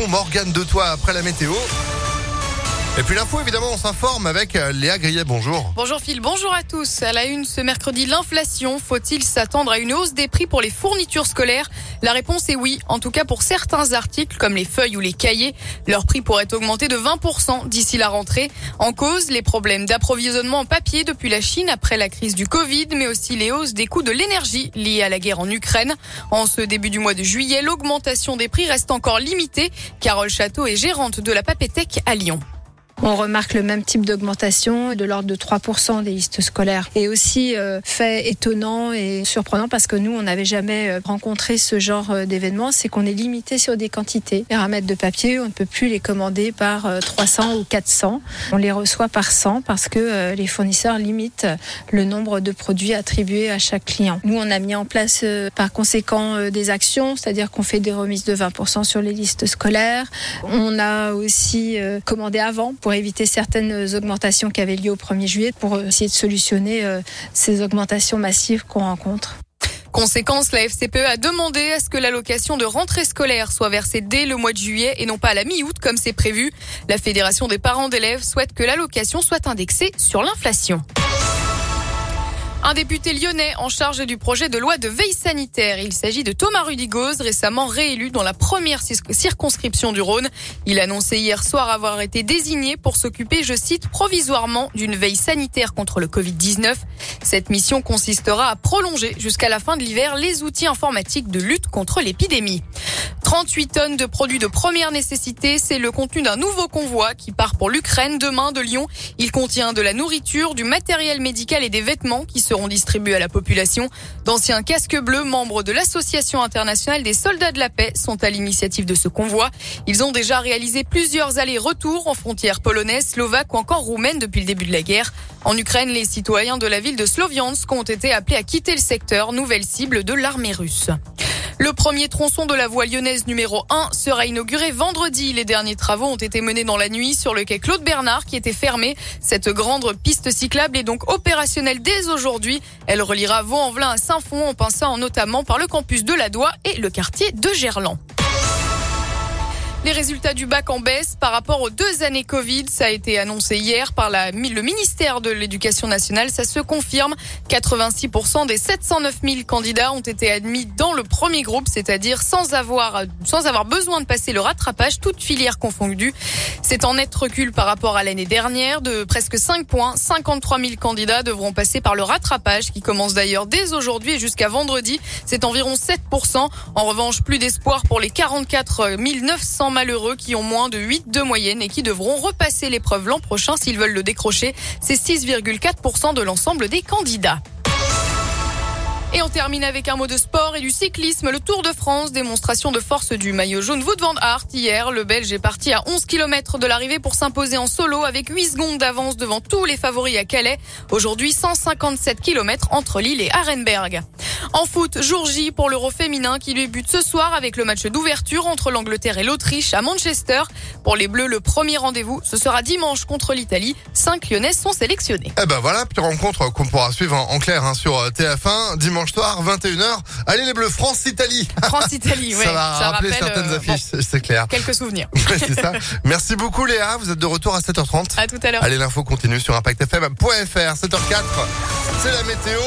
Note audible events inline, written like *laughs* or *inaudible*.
Morgane de toi après la météo. Et puis l'info, évidemment, on s'informe avec euh, Léa Grillet. Bonjour. Bonjour Phil, bonjour à tous. À la une ce mercredi, l'inflation. Faut-il s'attendre à une hausse des prix pour les fournitures scolaires? La réponse est oui. En tout cas pour certains articles comme les feuilles ou les cahiers. Leur prix pourrait augmenter de 20% d'ici la rentrée. En cause, les problèmes d'approvisionnement en papier depuis la Chine après la crise du Covid, mais aussi les hausses des coûts de l'énergie liées à la guerre en Ukraine. En ce début du mois de juillet, l'augmentation des prix reste encore limitée. Carole Château est gérante de la Papétech à Lyon. On remarque le même type d'augmentation de l'ordre de 3% des listes scolaires. Et aussi euh, fait étonnant et surprenant parce que nous, on n'avait jamais euh, rencontré ce genre euh, d'événement, c'est qu'on est limité sur des quantités. Les ramettes de papier, on ne peut plus les commander par 300 ou 400. On les reçoit par 100 parce que les fournisseurs limitent le nombre de produits attribués à chaque client. Nous, on a mis en place par conséquent des actions, c'est-à-dire qu'on fait des remises de 20% sur les listes scolaires. On a aussi commandé avant pour éviter certaines augmentations qui avaient lieu au 1er juillet, pour essayer de solutionner euh, ces augmentations massives qu'on rencontre. Conséquence, la FCPE a demandé à ce que l'allocation de rentrée scolaire soit versée dès le mois de juillet et non pas à la mi-août comme c'est prévu. La Fédération des parents d'élèves souhaite que l'allocation soit indexée sur l'inflation. Un député lyonnais en charge du projet de loi de veille sanitaire. Il s'agit de Thomas Rudigoz, récemment réélu dans la première circonscription du Rhône. Il annonçait hier soir avoir été désigné pour s'occuper, je cite, provisoirement d'une veille sanitaire contre le Covid-19. Cette mission consistera à prolonger jusqu'à la fin de l'hiver les outils informatiques de lutte contre l'épidémie. 38 tonnes de produits de première nécessité, c'est le contenu d'un nouveau convoi qui part pour l'Ukraine demain de Lyon. Il contient de la nourriture, du matériel médical et des vêtements qui seront distribués à la population. D'anciens casques bleus, membres de l'Association internationale des soldats de la paix, sont à l'initiative de ce convoi. Ils ont déjà réalisé plusieurs allers-retours en frontières polonaises, slovaques ou encore roumaines depuis le début de la guerre. En Ukraine, les citoyens de la ville de Sloviansk ont été appelés à quitter le secteur, nouvelle cible de l'armée russe. Le premier tronçon de la voie lyonnaise numéro 1 sera inauguré vendredi. Les derniers travaux ont été menés dans la nuit sur le quai Claude Bernard qui était fermé. Cette grande piste cyclable est donc opérationnelle dès aujourd'hui. Elle reliera Vaux-en-Velin à Saint-Fond en passant notamment par le campus de la Doua et le quartier de Gerland. Les résultats du bac en baisse par rapport aux deux années Covid, ça a été annoncé hier par la, le ministère de l'Éducation nationale. Ça se confirme. 86% des 709 000 candidats ont été admis dans le premier groupe, c'est-à-dire sans avoir, sans avoir besoin de passer le rattrapage, toutes filières confondues. C'est en net recul par rapport à l'année dernière de presque 5 points. 53 000 candidats devront passer par le rattrapage qui commence d'ailleurs dès aujourd'hui jusqu'à vendredi. C'est environ 7%. En revanche, plus d'espoir pour les 44 900 malheureux qui ont moins de 8 de moyenne et qui devront repasser l'épreuve l'an prochain s'ils veulent le décrocher. C'est 6,4% de l'ensemble des candidats. Et on termine avec un mot de sport et du cyclisme. Le Tour de France, démonstration de force du maillot jaune Wout van Aert. Hier, le Belge est parti à 11 km de l'arrivée pour s'imposer en solo avec 8 secondes d'avance devant tous les favoris à Calais. Aujourd'hui, 157 km entre Lille et Arenberg. En foot, jour J pour l'Euro féminin qui débute ce soir avec le match d'ouverture entre l'Angleterre et l'Autriche à Manchester. Pour les Bleus, le premier rendez-vous, ce sera dimanche contre l'Italie. Cinq Lyonnais sont sélectionnés. Eh ben voilà, puis rencontre qu'on pourra suivre en clair hein, sur euh, TF1 dimanche soir 21h. Allez les Bleus, France-Italie. *laughs* France-Italie, oui. ça va rappeler certaines euh, affiches, c'est clair. Quelques souvenirs. *laughs* c'est ça. Merci beaucoup Léa, vous êtes de retour à 7h30. À tout à l'heure. Allez, l'info continue sur ImpactFM.fr, 7h04. C'est la météo.